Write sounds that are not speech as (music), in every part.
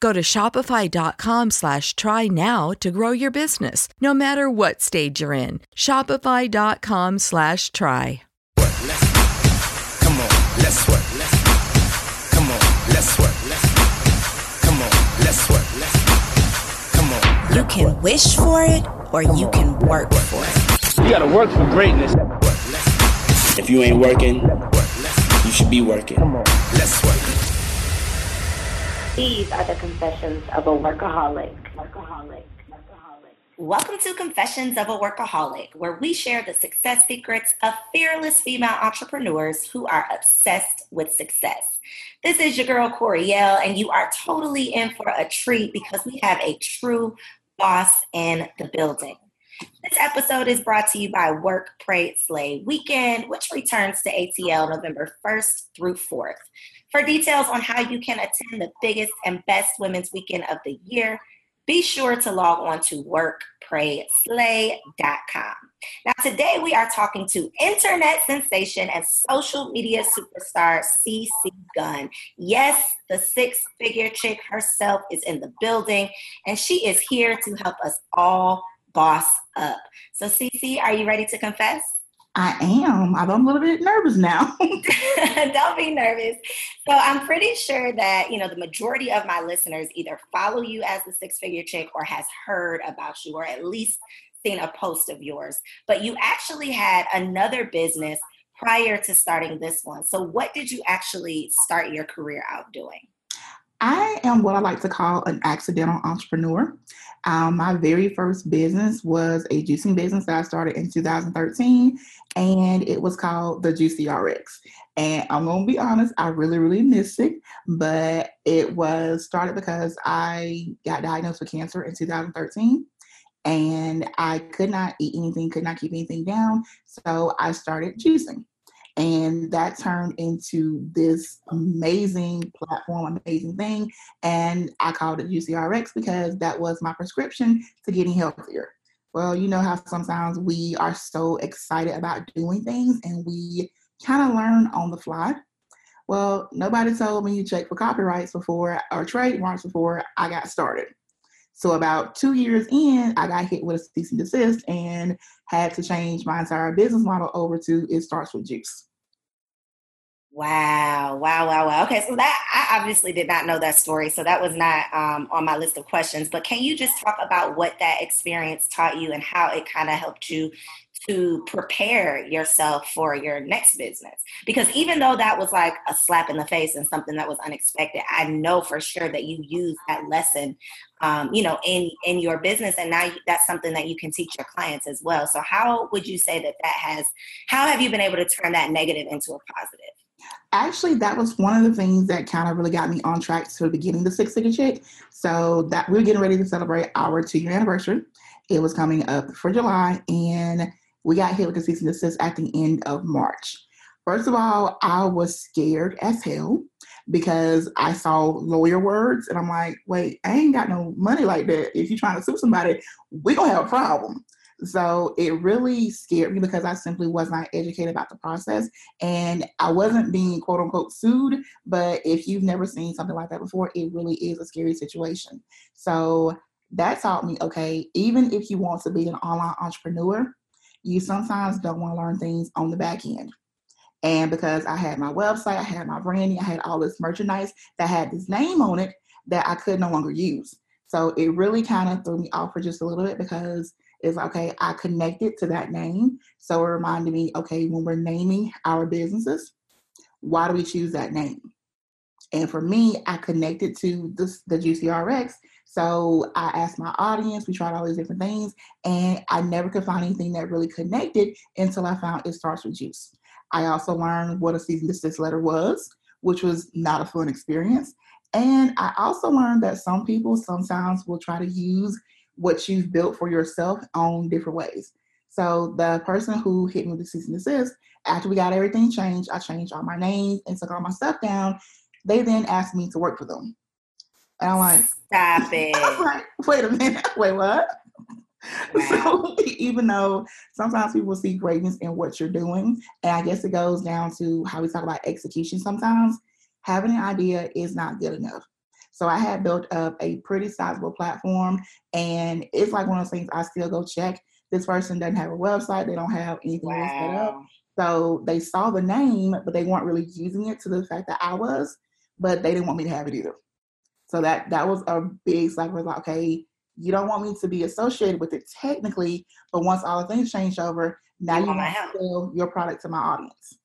Go to shopify.com slash try now to grow your business, no matter what stage you're in. Shopify.com slash try. Come on, let's work. Let's, come on, let's work. Let's, come on, let's work. Let's, come on. You can wish for it or you can work for it. You gotta work for greatness. If you ain't working, you should be working. Let's work. These are the confessions of a workaholic. Workaholic. Workaholic. Welcome to Confessions of a Workaholic, where we share the success secrets of fearless female entrepreneurs who are obsessed with success. This is your girl Koereyelle, and you are totally in for a treat because we have a true boss in the building. This episode is brought to you by Work, Pray, Slay Weekend, which returns to ATL November 1st through 4th. For details on how you can attend the biggest and best women's weekend of the year, be sure to log on to workprayslay.com. Now, today we are talking to internet sensation and social media superstar CC Gunn. Yes, the six figure chick herself is in the building, and she is here to help us all boss up. So, CC, are you ready to confess? I am. I'm a little bit nervous now. (laughs) (laughs) Don't be nervous. So I'm pretty sure that, you know, the majority of my listeners either follow you as the six figure chick or has heard about you or at least seen a post of yours. But you actually had another business prior to starting this one. So what did you actually start your career out doing? I am what I like to call an accidental entrepreneur. Um, my very first business was a juicing business that I started in 2013, and it was called the Juicy RX. And I'm gonna be honest, I really, really missed it, but it was started because I got diagnosed with cancer in 2013 and I could not eat anything, could not keep anything down. So I started juicing. And that turned into this amazing platform, amazing thing. And I called it Juicy RX because that was my prescription to getting healthier. Well, you know how sometimes we are so excited about doing things and we kind of learn on the fly. Well, nobody told me to check for copyrights before or trademarks before I got started. So about two years in, I got hit with a cease and desist and had to change my entire business model over to it starts with juice. Wow, wow, wow, wow. Okay, so that I obviously did not know that story, so that was not um, on my list of questions. But can you just talk about what that experience taught you and how it kind of helped you to prepare yourself for your next business? Because even though that was like a slap in the face and something that was unexpected, I know for sure that you use that lesson, um, you know, in in your business, and now that's something that you can teach your clients as well. So, how would you say that that has? How have you been able to turn that negative into a positive? Actually, that was one of the things that kind of really got me on track to beginning the Six Figure Chick. So that we were getting ready to celebrate our two year anniversary. It was coming up for July, and we got hit with the cease and desist at the end of March. First of all, I was scared as hell because I saw lawyer words and I'm like, wait, I ain't got no money like that. If you're trying to sue somebody, we gonna have a problem. So it really scared me because I simply was not educated about the process and I wasn't being quote unquote sued. But if you've never seen something like that before, it really is a scary situation. So that taught me okay, even if you want to be an online entrepreneur, you sometimes don't want to learn things on the back end. And because I had my website, I had my branding, I had all this merchandise that had this name on it that I could no longer use. So it really kind of threw me off for just a little bit because it's okay, I connected to that name. So it reminded me, okay, when we're naming our businesses, why do we choose that name? And for me, I connected to this, the Juicy RX. So I asked my audience, we tried all these different things, and I never could find anything that really connected until I found it starts with juice. I also learned what a cease and desist letter was, which was not a fun experience. And I also learned that some people sometimes will try to use what you've built for yourself on different ways. So the person who hit me with the cease desist, after we got everything changed, I changed all my names and took all my stuff down. They then asked me to work for them. And I'm like, stop (laughs) it. like, wait a minute, (laughs) wait, what? Wow. (laughs) So even though sometimes people see greatness in what you're doing, and I guess it goes down to how we talk about execution sometimes, having an idea is not good enough. So I had built up a pretty sizable platform, and it's like one of those things I still go check. This person doesn't have a website, they don't have anything wow. set up. So they saw the name, but they weren't really using it to the fact that I was, but they didn't want me to have it either. So that that was a big like was like, okay, you don't want me to be associated with it technically, but once all the things change over, now you, you want to sell your product to my audience.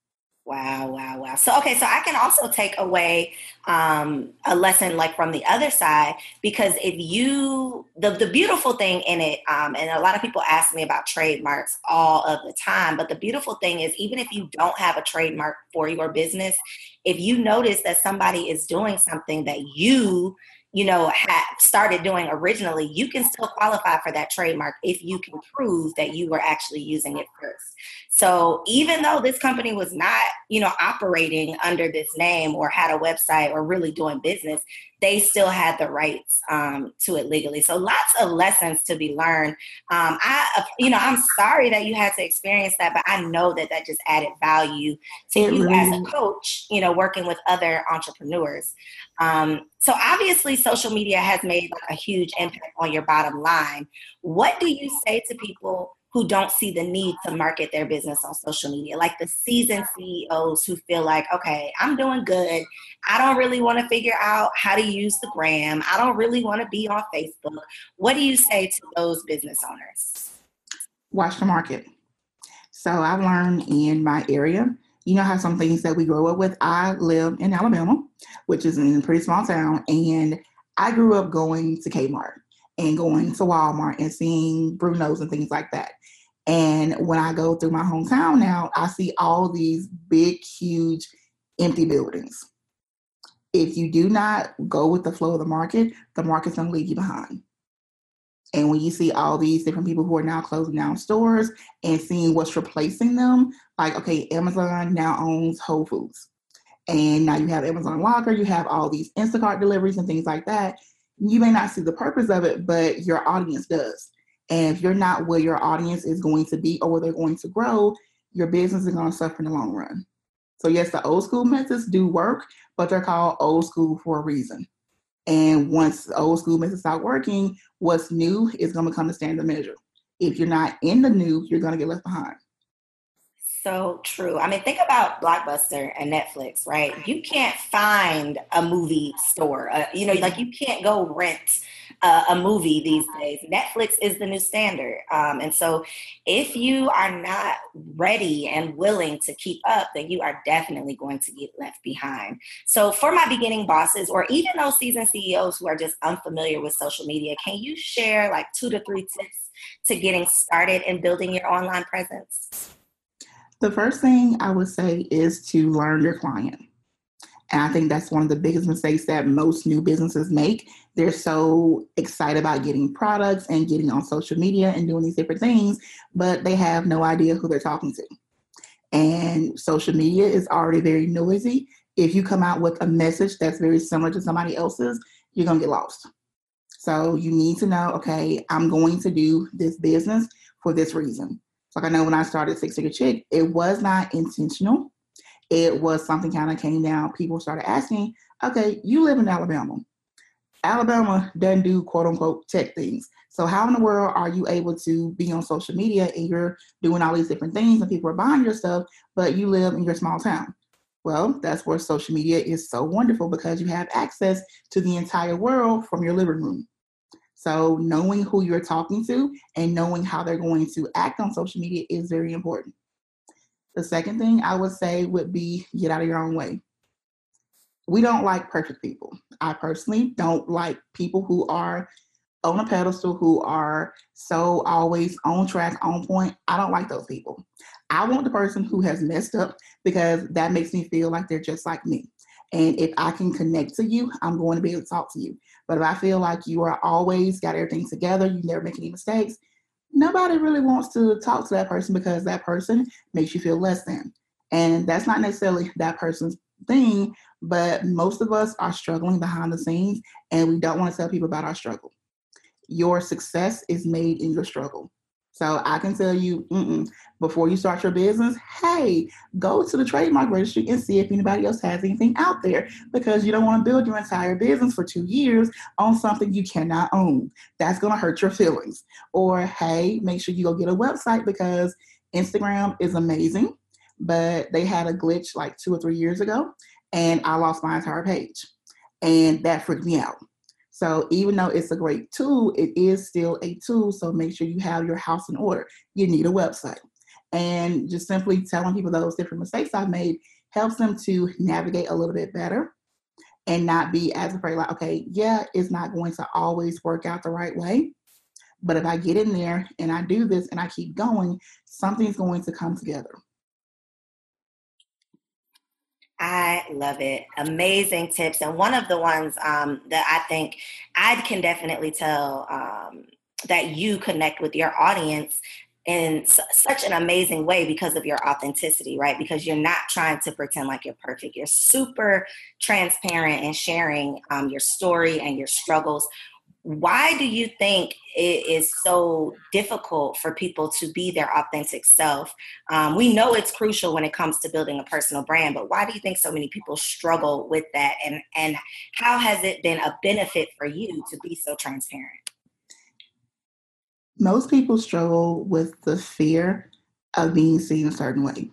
Wow, wow, wow. So, okay, so I can also take away um, a lesson like from the other side because if you, the, the beautiful thing in it, um, and a lot of people ask me about trademarks all of the time, but the beautiful thing is even if you don't have a trademark for your business, if you notice that somebody is doing something that you you know had started doing originally you can still qualify for that trademark if you can prove that you were actually using it first so even though this company was not you know operating under this name or had a website or really doing business they still had the rights um, to it legally. So lots of lessons to be learned. Um, I, you know, I'm sorry that you had to experience that, but I know that that just added value to you as a coach. You know, working with other entrepreneurs. Um, so obviously, social media has made a huge impact on your bottom line. What do you say to people? who don't see the need to market their business on social media, like the seasoned CEOs who feel like, okay, I'm doing good. I don't really want to figure out how to use the gram. I don't really want to be on Facebook. What do you say to those business owners? Watch the market. So I've learned in my area, you know how some things that we grow up with. I live in Alabama, which is in a pretty small town, and I grew up going to Kmart and going to Walmart and seeing Bruno's and things like that. And when I go through my hometown now, I see all these big, huge, empty buildings. If you do not go with the flow of the market, the market's to leave you behind. And when you see all these different people who are now closing down stores and seeing what's replacing them, like, okay, Amazon now owns Whole Foods. And now you have Amazon Locker, you have all these Instacart deliveries and things like that. You may not see the purpose of it, but your audience does. And if you're not where your audience is going to be or where they're going to grow, your business is going to suffer in the long run. So, yes, the old school methods do work, but they're called old school for a reason. And once old school methods stop working, what's new is going to become the standard measure. If you're not in the new, you're going to get left behind. So true. I mean, think about Blockbuster and Netflix, right? You can't find a movie store. Uh, you know, like you can't go rent uh, a movie these days. Netflix is the new standard. Um, and so if you are not ready and willing to keep up, then you are definitely going to get left behind. So for my beginning bosses, or even those seasoned CEOs who are just unfamiliar with social media, can you share like two to three tips to getting started and building your online presence? The first thing I would say is to learn your client. And I think that's one of the biggest mistakes that most new businesses make. They're so excited about getting products and getting on social media and doing these different things, but they have no idea who they're talking to. And social media is already very noisy. If you come out with a message that's very similar to somebody else's, you're going to get lost. So you need to know, okay, I'm going to do this business for this reason. Like I know when I started Six Figure Chick, it was not intentional. It was something kind of came down. People started asking, okay, you live in Alabama. Alabama doesn't do quote unquote tech things. So how in the world are you able to be on social media and you're doing all these different things and people are buying your stuff, but you live in your small town? Well, that's where social media is so wonderful because you have access to the entire world from your living room. So knowing who you're talking to and knowing how they're going to act on social media is very important. The second thing I would say would be get out of your own way. We don't like perfect people. I personally don't like people who are on a pedestal, who are so always on track, on point. I don't like those people. I want the person who has messed up because that makes me feel like they're just like me. And if I can connect to you, I'm going to be able to talk to you. But if I feel like you are always got everything together, you never make any mistakes, nobody really wants to talk to that person because that person makes you feel less than. And that's not necessarily that person's thing, but most of us are struggling behind the scenes and we don't want to tell people about our struggle. Your success is made in your struggle. So I can tell you, before you start your business, hey, go to the trademark registry and see if anybody else has anything out there because you don't want to build your entire business for two years on something you cannot own. That's going to hurt your feelings. Or hey, make sure you go get a website because Instagram is amazing, but they had a glitch like two or three years ago and I lost my entire page. And that freaked me out. So even though it's a great tool, it is still a tool. So make sure you have your house in order. You need a website. And just simply telling people those different mistakes I've made helps them to navigate a little bit better and not be as afraid like, okay, yeah, it's not going to always work out the right way. But if I get in there and I do this and I keep going, something's going to come together. I love it. Amazing tips. And one of the ones um, that I think I can definitely tell um, that you connect with your audience in such an amazing way because of your authenticity, right? Because you're not trying to pretend like you're perfect. You're super transparent and sharing um, your story and your struggles why do you think it is so difficult for people to be their authentic self? Um, we know it's crucial when it comes to building a personal brand, but why do you think so many people struggle with that? And, and how has it been a benefit for you to be so transparent? Most people struggle with the fear of being seen a certain way.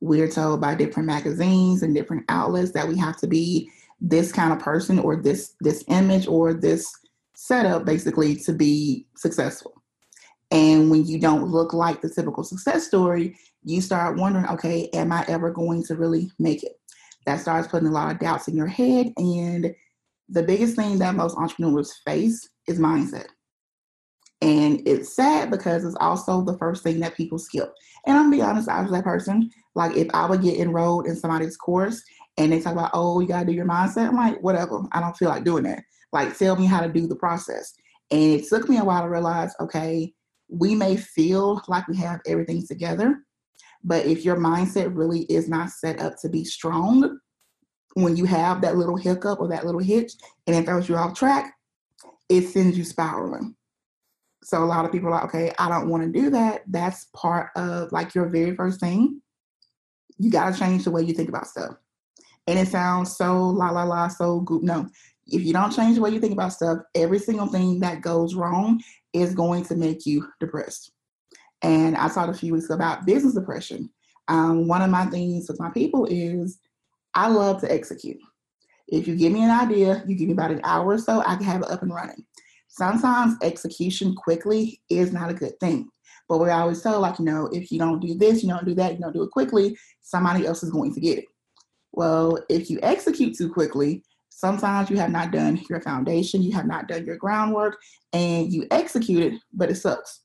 We're told by different magazines and different outlets that we have to be this kind of person or this this image or this setup basically to be successful. And when you don't look like the typical success story, you start wondering, okay, am I ever going to really make it? That starts putting a lot of doubts in your head. And the biggest thing that most entrepreneurs face is mindset. And it's sad because it's also the first thing that people skip. And I'm gonna be honest, I was that person. Like if I would get enrolled in somebody's course and they talk about, oh, you gotta do your mindset. I'm like, whatever. I don't feel like doing that. Like, tell me how to do the process. And it took me a while to realize, okay, we may feel like we have everything together, but if your mindset really is not set up to be strong, when you have that little hiccup or that little hitch and it throws you off track, it sends you spiraling. So a lot of people are like, okay, I don't want to do that. That's part of like your very first thing. You got to change the way you think about stuff and it sounds so la la la, so good. No, if you don't change the way you think about stuff, every single thing that goes wrong is going to make you depressed. And I talked a few weeks about business depression. Um, one of my things with my people is I love to execute. If you give me an idea, you give me about an hour or so, I can have it up and running. Sometimes execution quickly is not a good thing. But we always tell, like, you know, if you don't do this, you don't do that, you don't do it quickly, somebody else is going to get it. Well, if you execute too quickly, sometimes you have not done your foundation, you have not done your groundwork, and you execute it, but it sucks.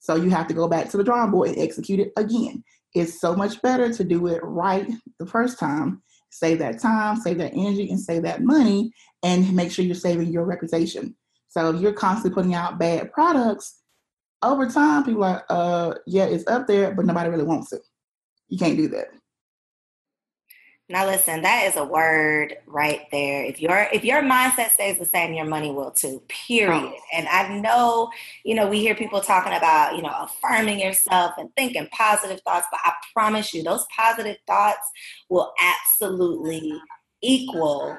So you have to go back to the drawing board and execute it again. It's so much better to do it right the first time. Save that time, save that energy, and save that money, and make sure you're saving your reputation. So if you're constantly putting out bad products, over time, people are, uh, yeah, it's up there, but nobody really wants it. You can't do that. Now listen, that is a word right there. If your if your mindset stays the same, your money will too. Period. Oh. And I know, you know, we hear people talking about, you know, affirming yourself and thinking positive thoughts, but I promise you, those positive thoughts will absolutely equal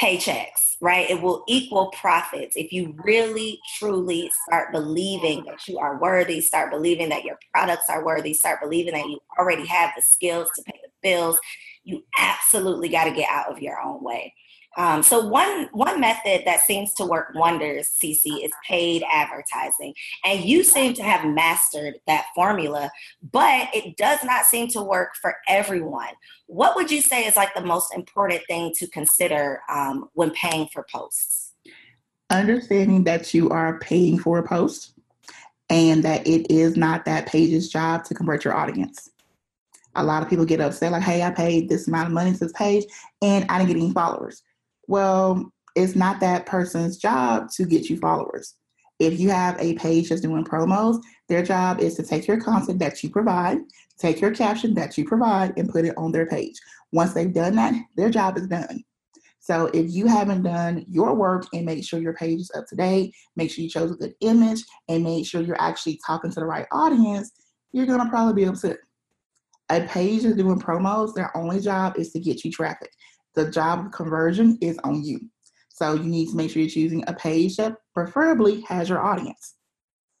paychecks, right? It will equal profits if you really truly start believing that you are worthy, start believing that your products are worthy, start believing that you already have the skills to pay bills you absolutely got to get out of your own way. Um, so one one method that seems to work wonders, CC, is paid advertising, and you seem to have mastered that formula, but it does not seem to work for everyone. What would you say is like the most important thing to consider um, when paying for posts? Understanding that you are paying for a post, and that it is not that page's job to convert your audience a lot of people get upset like, hey, I paid this amount of money to this page and I didn't get any followers. Well, it's not that person's job to get you followers. If you have a page that's doing promos, their job is to take your content that you provide, take your caption that you provide, and put it on their page. Once they've done that, their job is done. So if you haven't done your work and make sure your page is up to date, make sure you chose a good image, and make sure you're actually talking to the right audience, you're gonna probably be upset a page is doing promos, their only job is to get you traffic. The job of conversion is on you. So you need to make sure you're choosing a page that preferably has your audience.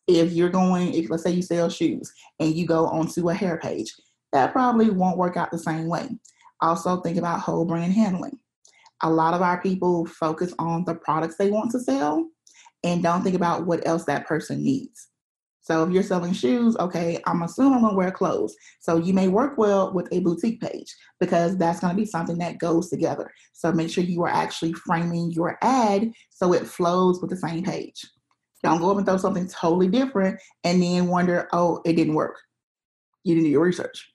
If you're going, if let's say you sell shoes and you go onto a hair page, that probably won't work out the same way. Also, think about whole brand handling. A lot of our people focus on the products they want to sell and don't think about what else that person needs. So if you're selling shoes, okay, I'm assuming I'm gonna wear clothes. So you may work well with a boutique page because that's gonna be something that goes together. So make sure you are actually framing your ad so it flows with the same page. Don't go up and throw something totally different and then wonder, oh, it didn't work. You didn't do your research.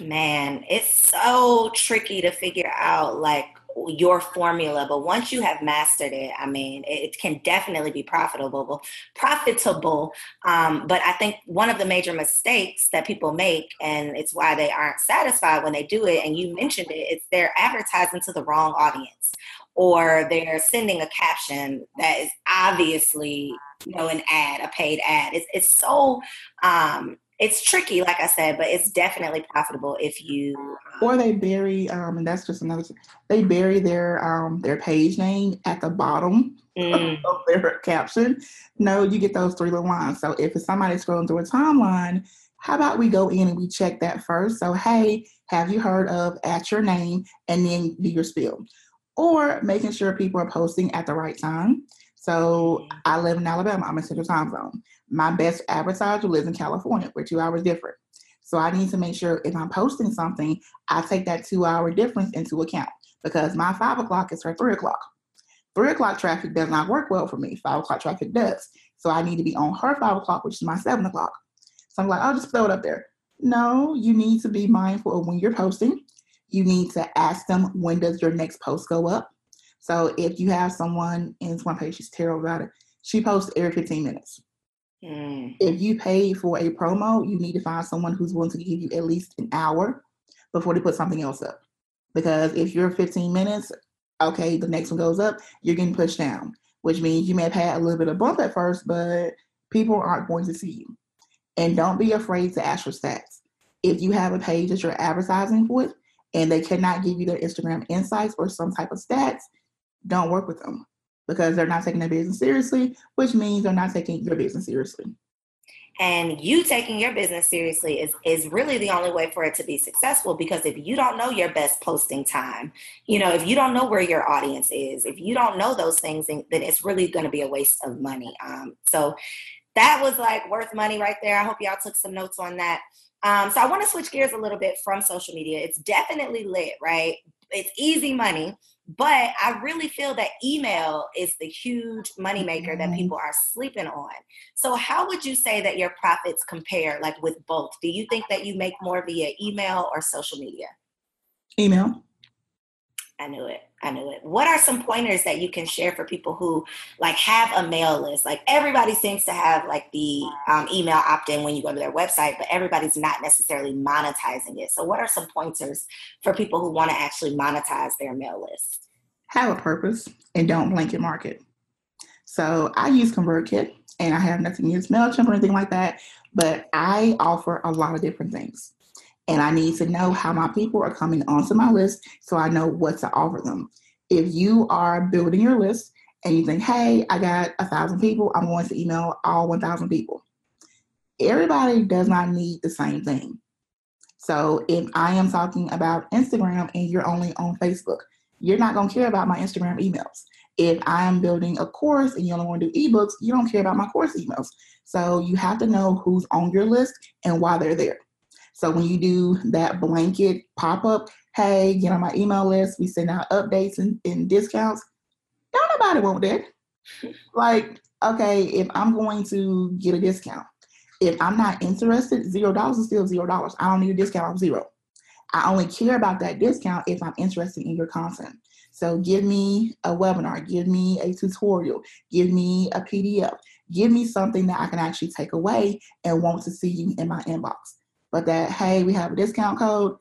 Man, it's so tricky to figure out like your formula but once you have mastered it i mean it, can definitely be profitable profitable. Um, but i think one of the major mistakes that people make and it's why they aren't satisfied when they do it and you mentioned it it's they're advertising to the wrong audience or they're sending a caption that is obviously you know an ad a paid ad. It's, it's so um, it's tricky, like I said, but it's definitely profitable if you. Um, or they bury, um, and that's just another. They bury their um their page name at the bottom mm. of their caption. No, you get those three little lines. So if it's somebody scrolling through a timeline, how about we go in and we check that first? So hey, have you heard of at your name, and then do your spiel, or making sure people are posting at the right time. So mm. I live in Alabama. I'm in Central Time Zone my best advertiser lives in California. We're two hours different. So I need to make sure if I'm posting something, I take that two hour difference into account because my five o'clock is her three o'clock. Three o'clock traffic does not work well for me. Five o'clock traffic does. So I need to be on her five o'clock, which is my seven o'clock. So I'm like, I'll just throw it up there. No, you need to be mindful of when you're posting. You need to ask them when does your next post go up. So if you have someone, it's one page, she's terrible about it. She posts every 15 minutes. Mm. If you pay for a promo, you need to find someone who's willing to give you at least an hour before they put something else up. Because if you're 15 minutes, okay, the next one goes up, you're getting pushed down, which means you may have had a little bit of bump at first, but people aren't going to see you. And don't be afraid to ask for stats. If you have a page that you're advertising with and they cannot give you their Instagram insights or some type of stats, don't work with them because they're not taking their business seriously, which means they're not taking your business seriously. And you taking your business seriously is is really the only way for it to be successful because if you don't know your best posting time, you know, if you don't know where your audience is, if you don't know those things, then it's really going to be a waste of money. Um, so that was like worth money right there. I hope y'all took some notes on that. Um, so I want to switch gears a little bit from social media. It's definitely lit, right? It's easy money. But I really feel that email is the huge moneymaker that Mhm. people are sleeping on. So, how would you say that your profits compare, like with both? Do you think that you make more via email or social media? Email. I knew it. I knew it. What are some pointers that you can share for people who like have a mail list? Like everybody seems to have like the um, email opt-in when you go to their website, but everybody's not necessarily monetizing it. So, what are some pointers for people who want to actually monetize their mail list? Have a purpose and don't blanket market. So I use ConvertKit and I have nothing against MailChimp or anything like that, but I offer a lot of different things. And I need to know how my people are coming onto my list so I know what to offer them. If you are building your list and you think, hey, I got a thousand people, I'm going to email all 1,000 people. Everybody does not need the same thing. So if I am talking about Instagram and you're only on Facebook, you're not going to care about my Instagram emails. If I'm building a course and you only want to do ebooks, you don't care about my course emails. So you have to know who's on your list and why they're there. So when you do that blanket pop up, hey, get on my email list, we send out updates and, and discounts. Don't nobody want that. Like, okay, if I'm going to get a discount, if I'm not interested, zero dollars is still zero dollars. I don't need a discount, I'm zero. I only care about that discount if I'm interested in your content. So give me a webinar, give me a tutorial, give me a PDF, give me something that I can actually take away and want to see you in my inbox. But that, hey, we have a discount code,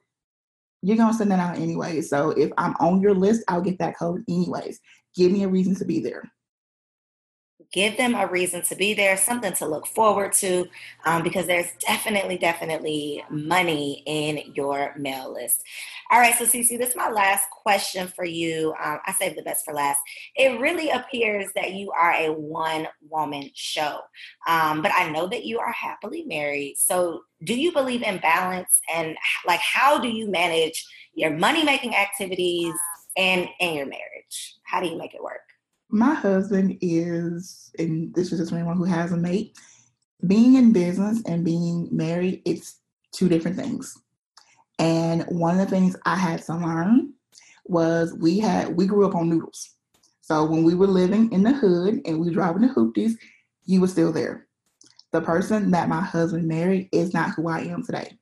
you're gonna send that out anyway. So if I'm on your list, I'll get that code anyways. Give me a reason to be there. Give them a reason to be there, something to look forward to, um, because there's definitely, definitely money in your mail list. All right, so Cece, this is my last question for you. Um, I saved the best for last. It really appears that you are a one woman show, um, but I know that you are happily married. So, do you believe in balance, and like how do you manage your money making activities and and your marriage? How do you make it work? My husband is, and this is just anyone who has a mate, being in business and being married, it's two different things. And one of the things I had to learn was we had we grew up on noodles. So when we were living in the hood and we driving the hoopties, you were still there. The person that my husband married is not who I am today.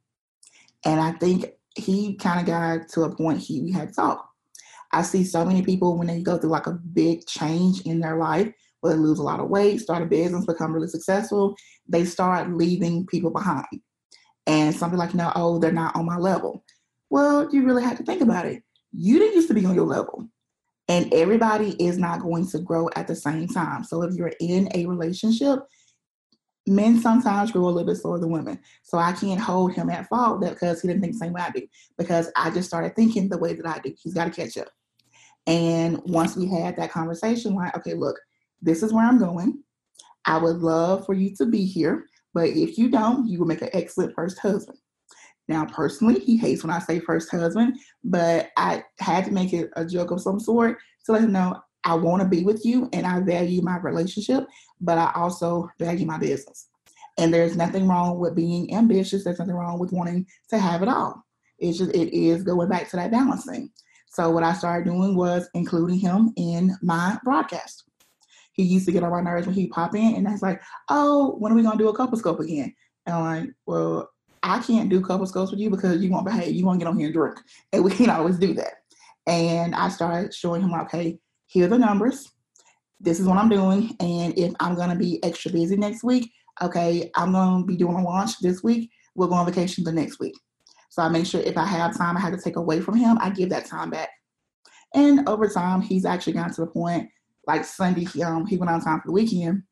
And I think he kind of got to a point he we had to talk. I see so many people when they go through like a big change in their life, where they lose a lot of weight, start a business, become really successful, they start leaving people behind. And something like, know, oh, they're not on my level. Well, you really have to think about it. You didn't used to be on your level. And everybody is not going to grow at the same time. So if you're in a relationship, men sometimes grow a little bit slower than women. So I can't hold him at fault because he didn't think the same way I do. Because I just started thinking the way that I do. He's got to catch up. And once we had that conversation, like, okay, look, this is where I'm going. I would love for you to be here, but if you don't, you will make an excellent first husband. Now, personally, he hates when I say first husband, but I had to make it a joke of some sort to let him know I want to be with you and I value my relationship, but I also value my business. And there's nothing wrong with being ambitious. There's nothing wrong with wanting to have it all. It's just, it is going back to that balancing. So what I started doing was including him in my broadcast. He used to get on my nerves when he pop in, and I was like, "Oh, when are we gonna do a couple scope again?" And I'm like, "Well, I can't do couple scopes with you because you won't behave. You won't get on here and drink, and we (laughs) can't always do that." And I started showing him, like, "Okay, here are the numbers. This is what I'm doing, and if I'm gonna be extra busy next week, okay, I'm gonna be doing a launch this week. We'll go on vacation the next week." So I make sure if I have time I have to take away from him, I give that time back. And over time, he's actually gotten to the point, like Sunday, he, um, he went on time for the weekend.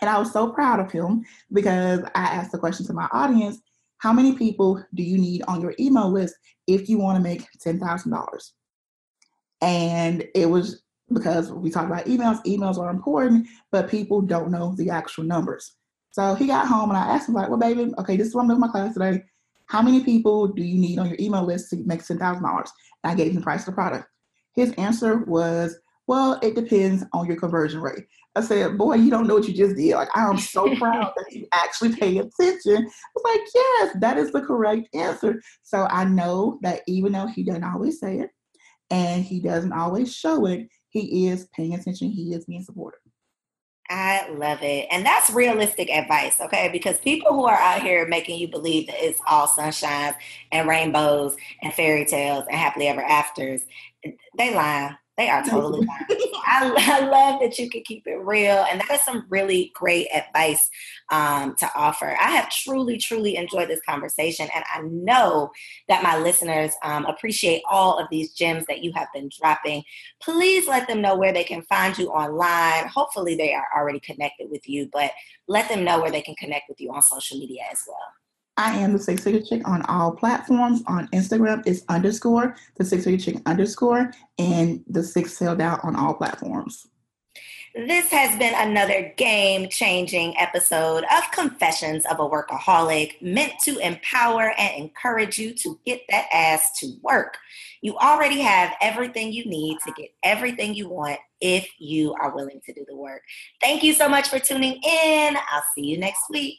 And I was so proud of him because I asked the question to my audience, how many people do you need on your email list if you want to make $10,000? And it was because we talked about emails, emails are important, but people don't know the actual numbers. So he got home and I asked him, like, well, baby, okay, this is what I'm doing my class today. How many people do you need on your email list to make $10,000? And I gave him the price of the product. His answer was, well, it depends on your conversion rate. I said, boy, you don't know what you just did. Like, I am so (laughs) proud that you actually pay attention. I was like, yes, that is the correct answer. So I know that even though he doesn't always say it, and he doesn't always show it, he is paying attention, he is being supportive. Love it. And that's realistic advice, okay? Because people who are out here making you believe that it's all sunshines and rainbows and fairy tales and happily ever afters, they lie. They are totally (laughs) fine. I, I, love that you can keep it real. And that is some really great advice um, to offer. I have truly, truly enjoyed this conversation. And I know that my listeners um, appreciate all of these gems that you have been dropping. Please let them know where they can find you online. Hopefully, they are already connected with you, but let them know where they can connect with you on social media as well. I am the Six Figure Chick on all platforms. On Instagram, it's underscore the Six Figure Chick underscore, and the Six Sailed Out on all platforms. This has been another game changing episode of Confessions of a Workaholic, meant to empower and encourage you to get that ass to work. You already have everything you need to get everything you want if you are willing to do the work. Thank you so much for tuning in. I'll see you next week.